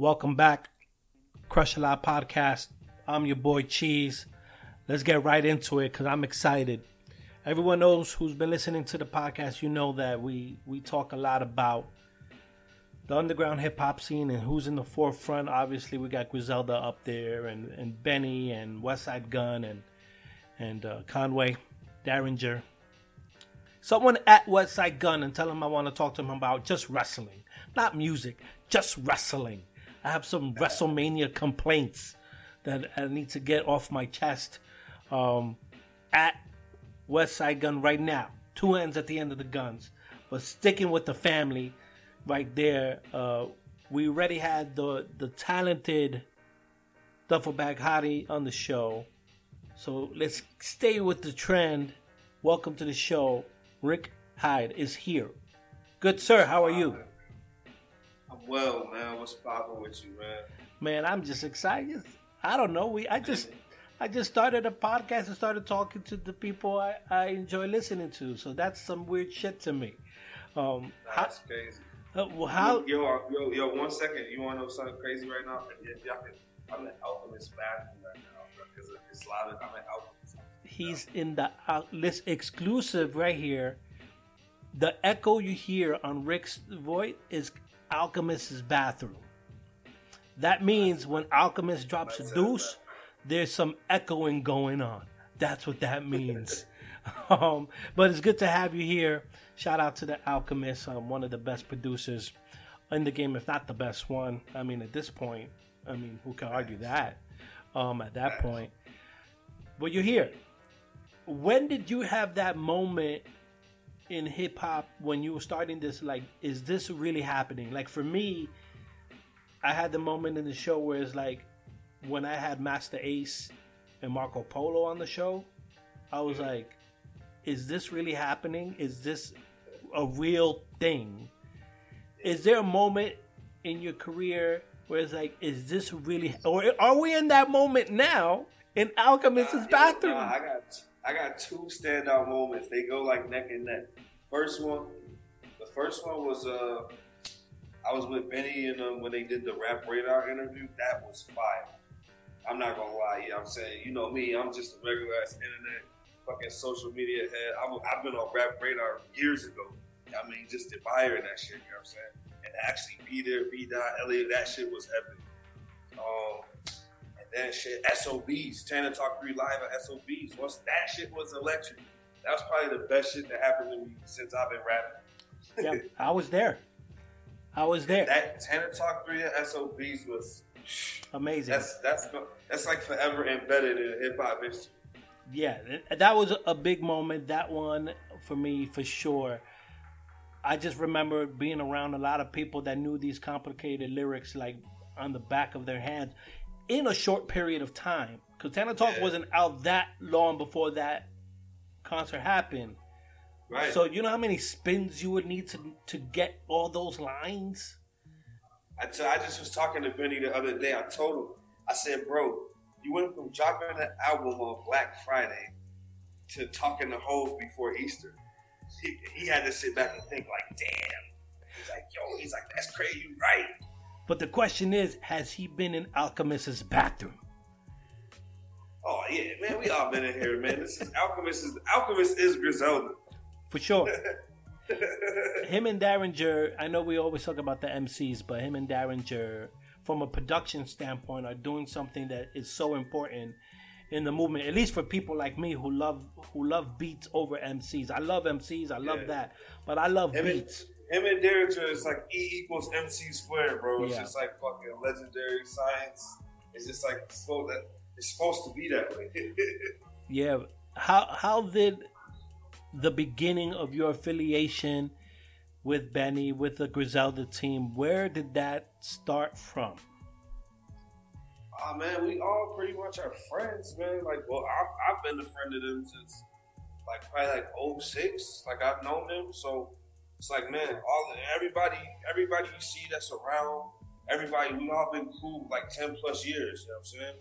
Welcome back, Crush a Lot Podcast. I'm your boy Cheese. Let's get right into it because I'm excited. Everyone knows who's been listening to the podcast. You know that we we talk a lot about the underground hip hop scene and who's in the forefront. Obviously, we got Griselda up there, and, and Benny, and Westside Gunn, and and uh, Conway, Daringer. Someone at Westside Gunn and tell him I want to talk to him about just wrestling, not music, just wrestling. I have some WrestleMania complaints that I need to get off my chest. Um, at Westside Gunn right now, two ends at the end of the guns, but sticking with the family right there. Uh, we already had the the talented Duffelbag Hottie on the show, so let's stay with the trend. Welcome to the show. Rick Hyde is here. Good sir, how are you? I'm well, man. What's poppin' with you, man? Man, I'm just excited. I don't know. We I just I just started a podcast and started talking to the people I, I enjoy listening to. So that's some weird shit to me. Um, That's how, crazy. Uh, well, how? Yo, yo, yo, one second. You want to know something crazy right now? y'all can, I'm in Alchemist bathroom right now because it's loud. I'm in Alchemist. He's in the uh, list exclusive right here. The echo you hear on Rick's voice is Alchemist's bathroom. That means when Alchemist drops a deuce, there's some echoing going on. That's what that means. um, but it's good to have you here. Shout out to the Alchemist, um, one of the best producers in the game, if not the best one. I mean, at this point, I mean, who can argue that? Um, at that point, but you're here. When did you have that moment in hip hop when you were starting this? Like, is this really happening? Like for me, I had the moment in the show where it's like when I had Masta Ace and Marco Polo on the show, I was like, is this really happening? Is this a real thing? Is there a moment in your career where it's like, is this really, or are we in that moment now in Alchemist's nah, bathroom? Nah, I got, I got two standout moments. They go like neck and neck. First one, the first one was uh, I was with Benny and um, when they did the Rap Radar interview. That was fire. I'm not gonna lie, yeah, I'm saying, you know me, I'm just a regular ass internet fucking social media head. i have been on Rap Radar years ago. I mean, just admiring that shit, you know what I'm saying? And actually be there, be that, Elliot, that shit was epic. Um, and shit, SOBs, Tana Talk 3 Live at SOBs. Once that shit was electric, that was probably the best shit that happened to me since I've been rapping. yeah, I was there. I was there. That Tana Talk 3 at SOBs was amazing. That's that's that's like forever embedded in hip hop history. Yeah, that was a big moment. That one for me for sure. I just remember being around a lot of people that knew these complicated lyrics like on the back of their hands in a short period of time. Because Tana Talk yeah. wasn't out that long before that concert happened. Right. So you know how many spins you would need to to get all those lines. I, t- I just was talking to Benny the other day. I told him, I said, bro, you went from dropping an album on Black Friday to talking to Hove before Easter. He, he had to sit back and think, like, damn. He's like, yo, he's like, that's crazy, right? But the question is, has he been in Alchemist's bathroom? Oh yeah, man, we all been in here, man. This is Alchemist is Alchemist is Griselda. For sure. him and Daringer, I know we always talk about the MCs, but him and Daringer, from a production standpoint, are doing something that is so important in the movement. At least for people like me who love who love beats over MCs. I love MCs, I love yeah. that, but I love him beats. And, him and Daringer is like E equals MC squared, bro. It's yeah. just like fucking legendary science. It's just like so that it's supposed to be that way. yeah. How how did the beginning of your affiliation with Benny, with the Griselda team. Where did that start from? Oh man, we all pretty much are friends, man. Like, well, I've, I've been a friend of them since like probably like 06. Like I've known them, so it's like man, all everybody, everybody you see that's around, everybody, we all been cool like 10 plus years. You know what I'm saying?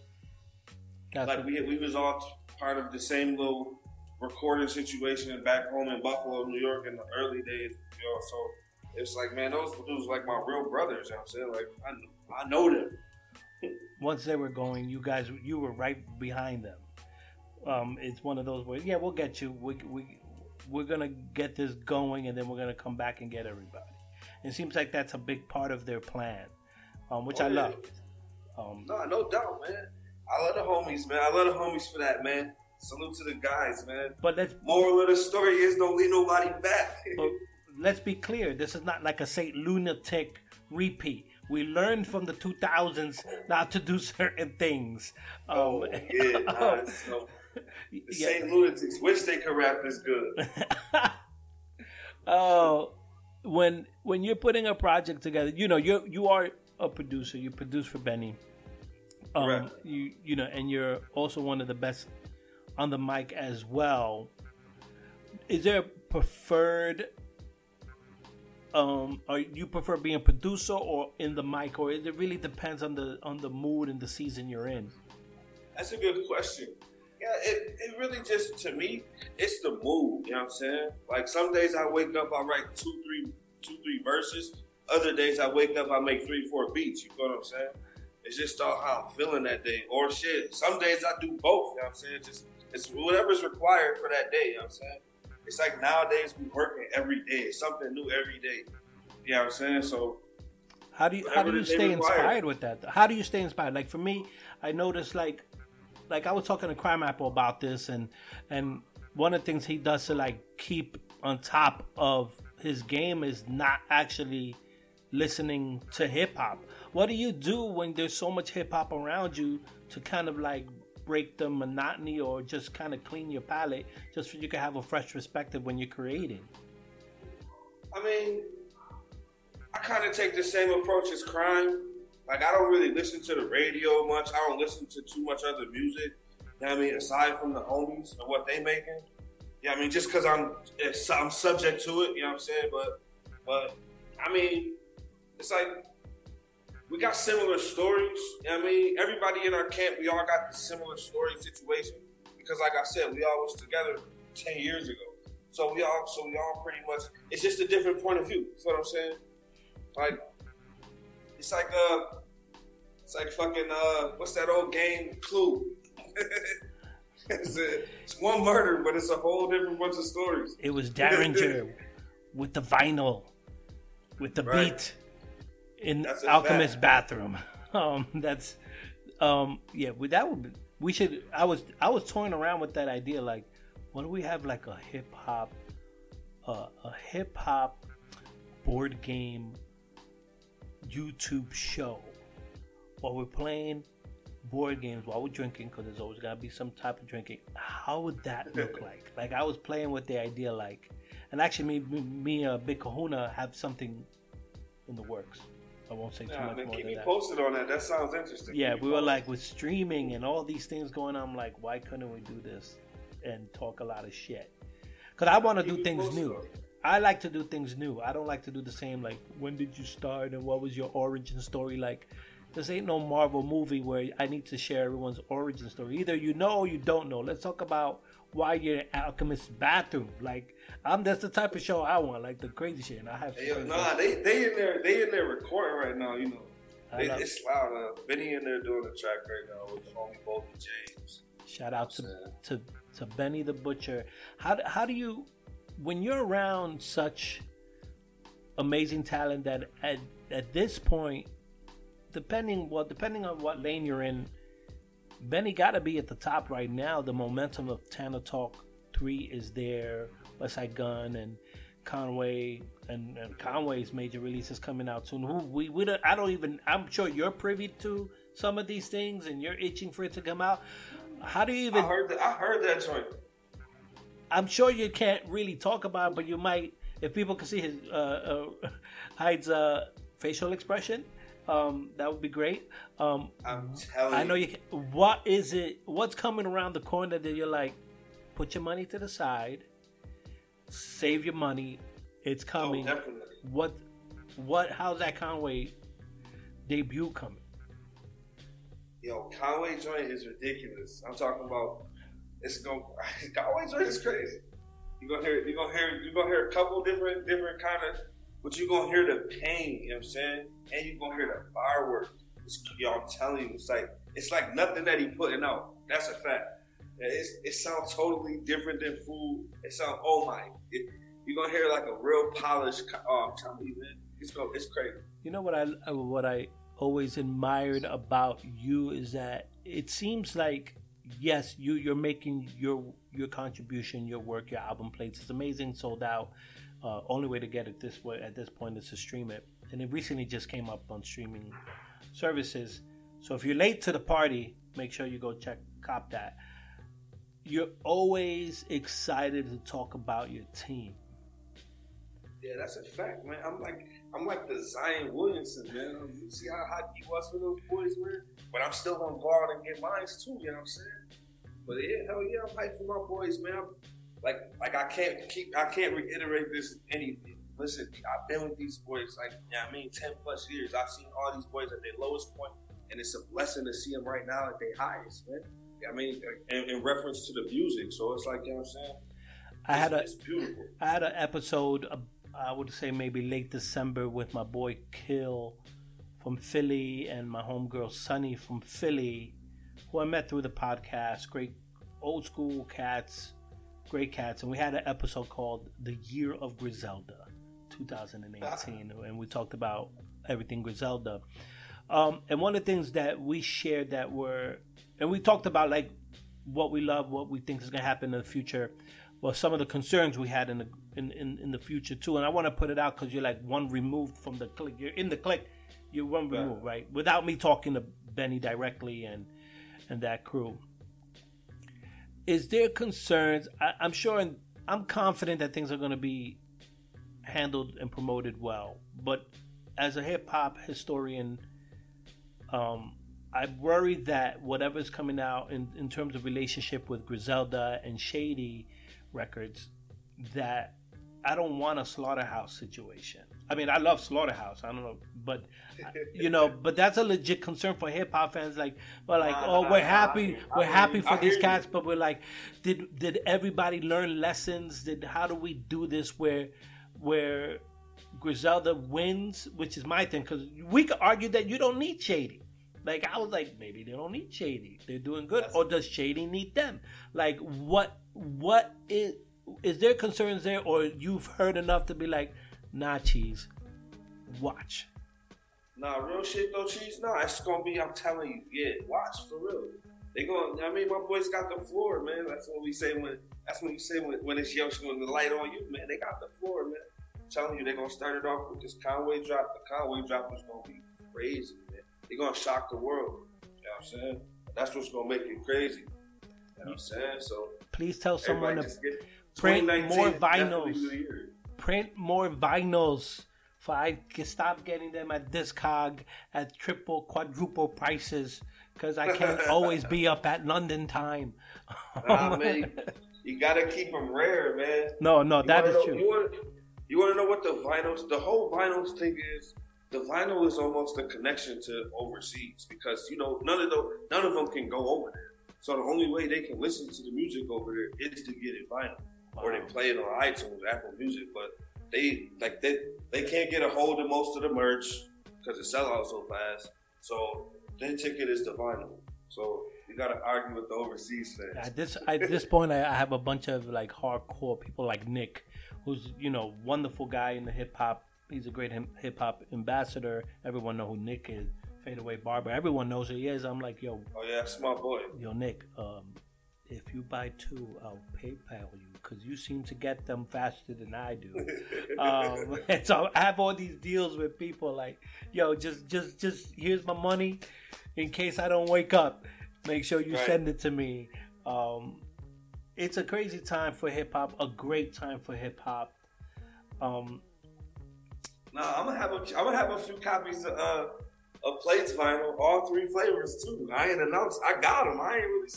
Gotcha. Like we we was all part of the same little recording situation back home in Buffalo, New York in the early days, you know. So it's like, man, those dudes like my real brothers. You know what I'm saying? Like, I, I know them. Once they were going, you guys, you were right behind them. Um, it's one of those where, yeah, we'll get you. We, we, we're gonna get this going, and then we're gonna come back and get everybody. It seems like that's a big part of their plan, um, which Oh, I yeah. love. Um, No, no doubt, man. I love the homies, man. I love the homies for that, man. Salute to the guys, man. but let's Moral of the story is don't leave nobody back. but let's be clear. This is not like a Saint Lunatic repeat. We learned from the 2000s not to do certain things. Um, oh, yeah, nah, so, the yeah. Saint Lunatics wish they could rap this good. oh, when when you're putting a project together, you know you you are a producer. You produce for Benny. Um, Correct. you you know, and you're also one of the best on the mic as well. Is there a preferred? Um, or you prefer being a producer or in the mic, or it really depends on the on the mood and the season you're in. That's a good question. Yeah, it, it really just to me, it's the mood. You know what I'm saying? Like some days I wake up, I write two, three, two, three verses. Other days I wake up, I make three, four beats. You know what I'm saying? It's just all how I'm feeling that day. Or shit. Some days I do both. You know what I'm saying? Just it's whatever's required for that day. You know what I'm saying? It's like nowadays we working every day. It's something new every day. You know what I'm saying? So How do you how do you stay require. inspired with that? How do you stay inspired? Like for me, I noticed like like I was talking to Crimeapple about this and and one of the things he does to like keep on top of his game is not actually listening to hip hop. What do you do when there's so much hip hop around you to kind of like break the monotony or just kind of clean your palate just so you can have a fresh perspective when you're creating? I mean, I kind of take the same approach as crime. Like, I don't really listen to the radio much. I don't listen to too much other music. You know I mean? Aside from the homies and what they making. Yeah, I mean, just because I'm I'm subject to it. You know what I'm saying? But, but I mean, it's like we got similar stories. I mean? Everybody in our camp, we all got the similar story situation. Because, like I said, we all was together ten years ago. So we all, so we all pretty much. It's just a different point of view. You know what I'm saying? Like, it's like uh, it's like fucking uh, what's that old game? Clue. it's, a, it's one murder, but it's a whole different bunch of stories. It was Daringer with the vinyl, with the Right. beat in Alchemist's fact. bathroom. Um, that's um, yeah. We, that would be, we should. I was I was toying around with that idea. Like, what do we have? Like a hip hop, uh, a hip hop board game YouTube show, while we're playing board games while we're drinking because there's always got to be some type of drinking how would that look like like i was playing with the idea like and actually me me, me uh, big kahuna have something in the works i won't say too Nah, much man, more keep me that posted on that. That sounds interesting. yeah Keep we were posted. like with streaming and all these things going on I'm like why couldn't we do this and talk a lot of shit because i want to do things new. I like to do things new. I don't like to do the same like when did you start and what was your origin story like. This ain't no Marvel movie where I need to share everyone's origin story. Either you know or you don't know. Let's talk about why you're in Alchemist's bathroom. Like I'm that's the type of show I want, like the crazy shit. And I have Hey, yo, nah, they they in there they in there recording right now. You know, they, it's loud. Uh, Benny in there doing the track right now with the homie Boldy James. Shout out to, to to Benny the Butcher. How do- how do you when you're around such amazing talent that at at this point, depending well depending on what lane you're in, Benny got to be at the top right now. The momentum of Tana Talk Three is there. Westside Gunn and Conway and, and Conway's major release is coming out soon. Who we we don't, I don't even I'm sure you're privy to some of these things and you're itching for it to come out. How do you even I heard that. I heard that joint. I'm sure you can't really talk about it, but you might, if people can see his uh, uh, Hyde's uh, facial expression, um, that would be great. Um, I'm telling I know you. Can, what is it? What's coming around the corner that you're like? Put your money to the side. Save your money. It's Oh, coming. definitely. what? What? How's that Conway debut coming? Yo, Conway joint is ridiculous. I'm talking about it's going Conway joint is crazy. You gonna hear you gonna hear you gonna hear a couple different different kind of but you're gonna hear the pain. You know what I'm saying? And you're gonna hear the fireworks. It's, I'm telling you, it's like it's like nothing that he putting out. That's a fact. It's, it sounds totally different than food. It sounds oh my. It, you're gonna hear like a real polished. Oh, I'm telling you, man, it's go, it's crazy. You know what I what I always admired about you is that it seems like yes, you you're making your your contribution, your work, your album plates. It's amazing, sold out. Uh, only way to get it this way at this point is to stream it, and it recently just came up on streaming services. So if you're late to the party, make sure you go check cop that. You're always excited to talk about your team. Yeah, that's a fact, man. I'm like I'm like the Zion Williamson, man. You see how hot he was for those boys, man? But I'm still gonna go out and get mines too, you know what I'm saying? But yeah, hell yeah, I'm hyped for my boys, man. Like like I can't keep I can't reiterate this anything. Listen, I've been with these boys like yeah, I mean ten plus years. I've seen all these boys at their lowest point, and it's a blessing to see them right now at their highest, man. I mean, uh, in, in reference to the music, so it's like you know what I'm saying. I had a I had an episode. Uh, I would say maybe late December with my boy Kill from Philly and my homegirl Sunny from Philly, who I met through the podcast. Great old school cats, great cats, and we had an episode called "The Year of Griselda." 2018, and we talked about everything Griselda. Um, and one of the things that we shared that were, and we talked about like what we love, what we think is going to happen in the future. Well, some of the concerns we had in the in, in, in the future too, and I want to put it out because you're like one removed from the click. You're in the click, you're one removed, right? Without me talking to Benny directly and and that crew. Is there concerns? I, I'm sure, and I'm confident that things are going to be handled and promoted well. But as a hip hop historian, um, I worry that whatever's coming out in, in terms of relationship with Griselda and Shady Records, that I don't want a slaughterhouse situation. I mean, I love slaughterhouse. I don't know, but you know, but that's a legit concern for hip hop fans. Like, well, like, oh, we're happy, we're happy for these cats, but we're like, did did everybody learn lessons? Did how do we do this where where Griselda wins, which is my thing, because we could argue that you don't need Shady. Like I was like, maybe they don't need Shady. They're doing good, That's or does Shady need them? Like what? What is is there concerns there, or you've heard enough to be like, nah, cheese, watch. Nah, real shit though, cheese. Nah, it's gonna be. I'm telling you, yeah, watch for real. They gonna. I mean, my boys got the floor, man. That's what we say when. That's what you say when, when it's young, when the light on you, man. They got the floor, man telling you they're gonna start it off with this Conway drop. The Conway drop is gonna be crazy, man. They're gonna shock the world. You know what I'm saying? That's what's gonna make it crazy. You know what I'm saying? So please tell someone to print more vinyls. Print more vinyls. For I can stop getting them at Discog at triple, quadruple prices because I can't always be up at London time. nah, man, you gotta keep them rare, man. No, no, you that is know, true. You wanna, you want to know what the vinyls? The whole vinyls thing is. The vinyl is almost a connection to overseas because you know none of the none of them can go over there. So the only way they can listen to the music over there is to get it vinyl, or they play it on iTunes, Apple Music. But they like they they can't get a hold of most of the merch because it sells out so fast. So their ticket is the vinyl. So you got to argue with the overseas fans. At this at this point, I, I have a bunch of like hardcore people like Nick who's you know wonderful guy in the hip hop. He's a great hip hop ambassador. Everyone know who Nick is. Fadeaway Barber. Everyone knows who he is. I'm like, yo. Oh yeah, smart boy. Yo, Nick. Um, if you buy two, I'll PayPal you because you seem to get them faster than I do. um, and so I have all these deals with people like, yo, just just just here's my money in case I don't wake up. Make sure you right. send it to me. Um, it's a crazy time for hip hop, a great time for hip hop. Um, no, I'm gonna have a, I'm gonna have a few copies of, uh, of plates vinyl, all three flavors too. I ain't announced, I got them. I ain't really.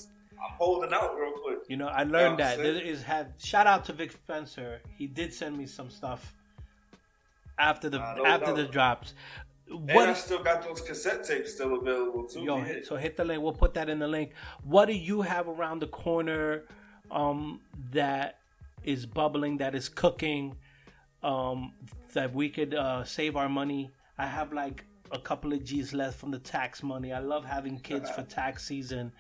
I'm holding out real quick. You know, I learned you know that. There is had shout out to Vic Spencer. He did send me some stuff after the after the drops. What, and I still got those cassette tapes still available too. Yo, so hit the link. We'll put that in the link. What do you have around the corner? um, that is bubbling, that is cooking. Um, that we could uh, save our money. I have like a couple of G's left from the tax money. I love having kids for tax season.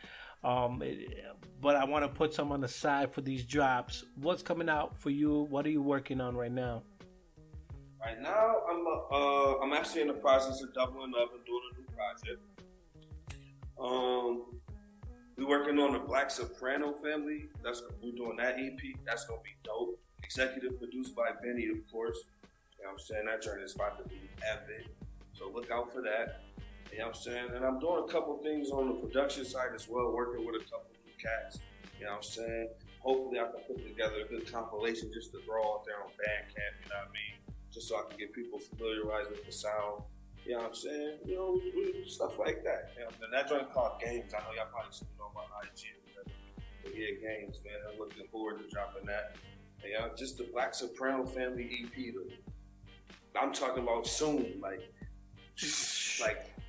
Um, it, but I want to put some on the side for these drops. What's coming out for you? What are you working on right now? Right now, I'm uh, I'm actually in the process of doubling up and doing a new project. Um, we're working on the Black Soprano family. That's we're doing that EP. That's gonna be dope. Executive produced by Benny, of course. You know what I'm saying? That journey is about to be epic. So look out for that. You know what I'm saying? And I'm doing a couple things on the production side as well, working with a couple new cats. You know what I'm saying? Hopefully I can put together a good compilation just to throw out there on Bandcamp, you know what I mean? Just so I can get people familiarized with the sound. You know what I'm saying? You know, stuff like that. You know, and that joint called Games. I know y'all probably seen it on my IG. But yeah, Games, man. I'm looking forward to dropping that. You know, just the Black Soprano Family EP. I'm talking about soon, like,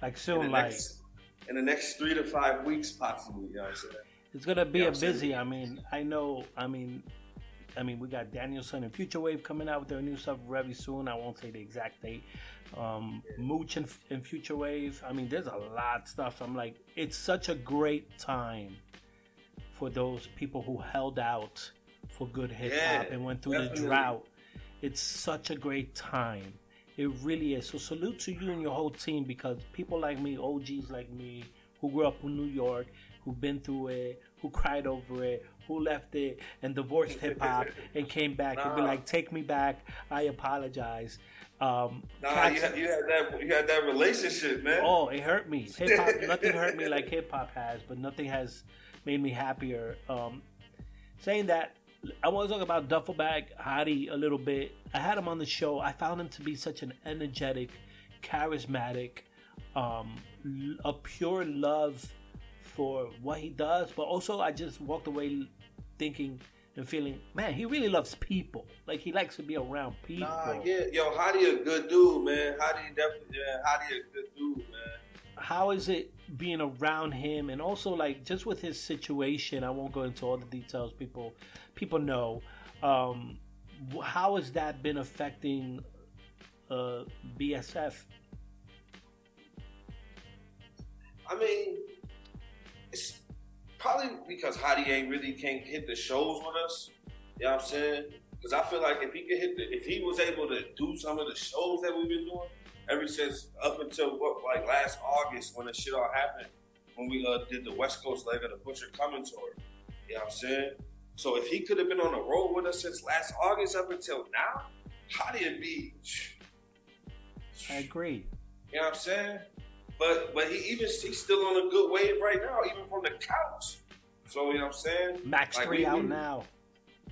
like, soon, in like next, in the next three to five weeks, possibly. You know what I'm saying? it's gonna be Yeah, a I'm saying- busy. I mean, I know. I mean, I mean, we got Daniel Son and Future Wave coming out with their new stuff very soon. I won't say the exact date. Um, Mooch and, and Future Wave. I mean, there's a lot of stuff. I'm like, it's such a great time for those people who held out for good hip hop Yeah, and went through definitely. the drought. It's such a great time. It really is. So salute to you and your whole team because people like me, OGs like me, who grew up in New York, who've been through it, who cried over it, who left it and divorced hip hop and came back and be like, "Take me back. I apologize." Um, Nah, you had, you had that you had that relationship, man. Oh, it hurt me. Hip hop, nothing hurt me like hip hop has, but nothing has made me happier. Um, saying that, I want to talk about Duffel Bag Hottie a little bit. I had him on the show. I found him to be such an energetic, charismatic, um, a pure love for what he does, but also I just walked away thinking and feeling, man, he really loves people. Like he likes to be around people. Nah, yeah, yo, Hottie a good dude, man. Hottie definitely, yeah, Hottie a good dude, man. how is it being around him and also like just with his situation i won't go into all the details people people know um how has that been affecting uh bsf I mean, it's probably because Hottie ain't really can't hit the shows with us. You know what I'm saying? Because I feel like if he could hit the, if he was able to do some of the shows that we've been doing ever since up until what like last August when the shit all happened when we uh, did the West Coast leg of the Butcher Coming tour. You know what I'm saying? So if he could have been on the road with us since last August up until now, Hottie would be. i agree You know what I'm saying? But but he even he's still on a good wave right now, even from the couch. So you know what I'm saying? max Like, 3 we- out we- now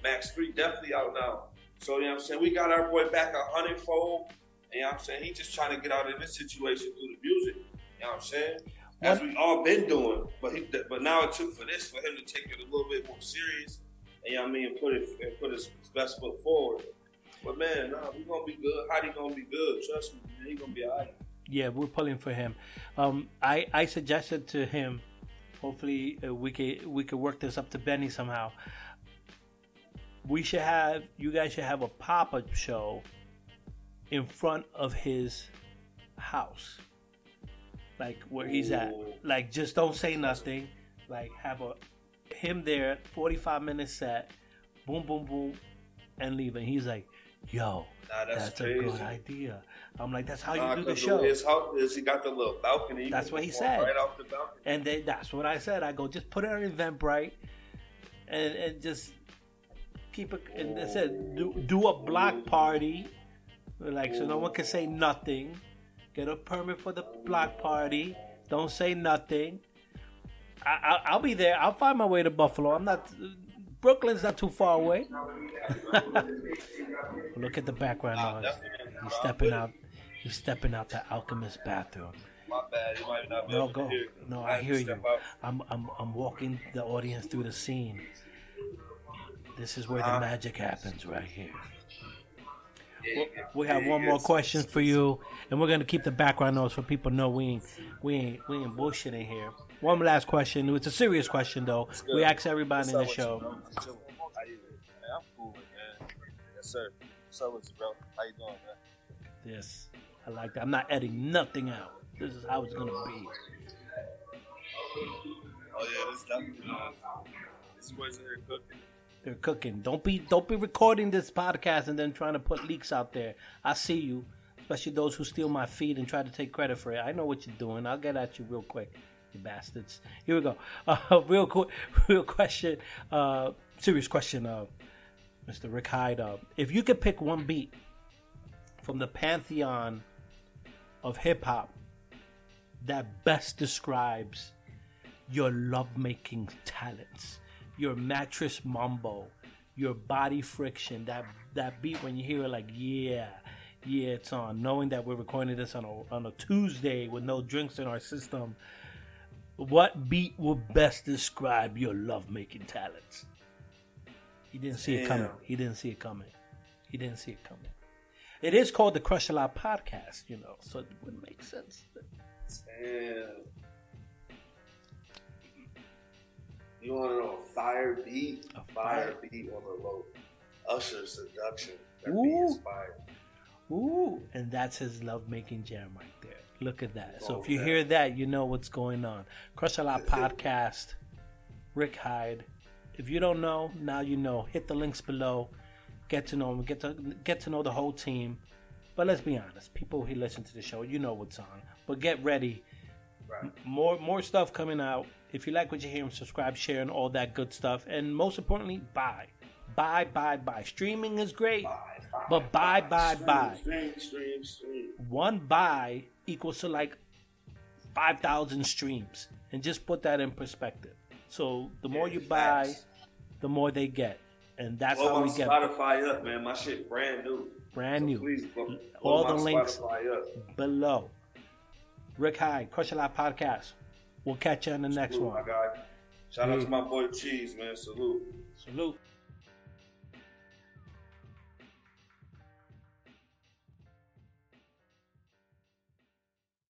Max three definitely out now. So you know what I'm saying? We got our boy back a hundredfold. You know what I'm saying? He's just trying to get out of this situation through the music. You know what I'm saying? As What- we all been doing. But he but now it took for this for him to take it a little bit more serious. And you know what I mean? Put it and put his best foot forward. But man, nah, we gonna be good. Hottie gonna be good. Trust me, man. He gonna be alright. yeah we're pulling for him um i i suggested to him hopefully uh, we could we could work this up to benny somehow we should have you guys should have a pop-up show in front of his house like where he's at like just don't say nothing like have a him there 45 minute set boom boom boom and leave and he's like yo Nah, that's, that's, a good idea i'm like that's how Nah, you do the show His house is he got the little balcony. That's what he said. Right off the balcony. And then that's what I said. I go, just put it on Eventbrite, and and just keep it. And I said, do do a block party, like so no one can say nothing. Get a permit for the block party. Don't say nothing. I, I I'll be there. I'll find my way to Buffalo. I'm not. Brooklyn's not too far away. Look at the background noise. He's stepping out. He's stepping out the alchemist bathroom. My bad. You might not be No, go. No, I hear you. I'm, I'm, I'm walking the audience through the scene. This is where the Uh-huh. magic happens, right here. We have one more question for you, and we're gonna keep the background noise for people know we ain't, we ain't, we ain't bullshitting here. One last question. It's a serious question though. We ask everybody in the What's up with show. you, bro? Just chilling. How you doing? Man, I'm cool, man. Yes, sir. What's up with you, bro? How you doing, man? this. I like that. I'm not editing nothing out. This is how it's gonna be. Oh yeah, this definitely. Uh, this boy's in here cooking. They're cooking. Don't be don't be recording this podcast and then trying to put leaks out there. I see you, especially those who steal my feed and try to take credit for it. I know what you're doing. I'll get at you real quick, you bastards. Here we go. Uh, real quick, real question. Uh, serious question. Uh, Mr. Rick Hyde. Uh, if you could pick one beat from the pantheon of hip hop that best describes your lovemaking talents, your mattress mumbo, your body friction, that that beat when you hear it like yeah, yeah, it's on. Knowing that we're recording this on a on a Tuesday with no drinks in our system, what beat will best describe your lovemaking talents? He didn't see it coming. He didn't see it coming. He didn't see it coming. It is called the Crush a Lot podcast, you know, so it would make sense. Damn. You want to know a fire beat? A fire, fire- beat on the low. Usher seduction. That Ooh. beat is fire. Ooh, and that's his love making jam right there. Look at that. So if you hear that, you know what's going on. Crush a Lot podcast, Rick Hyde. If you don't know, now you know. Hit the links below. Get to know him. Get to get to know the whole team. But let's be honest, people who listen to the show, you know what's on. But get ready. Right. More more stuff coming out. If you like what you hear, subscribe, share, and all that good stuff. And most importantly, buy. Buy, buy, buy. Streaming is great. Bye, bye, But buy, buy, stream, buy. Stream, stream, stream. one buy equals to like 5,000 streams. And just put that in perspective. So the more you buy, the more they get. And that's Blow how we get Spotify up, man. My shit brand new. brand So new. Please blow, All the links below. Rick Hyde, Crush a Lot Podcast. We'll catch you in the next one. my guy. Shout out to my boy Cheese, man. Salute. Salute.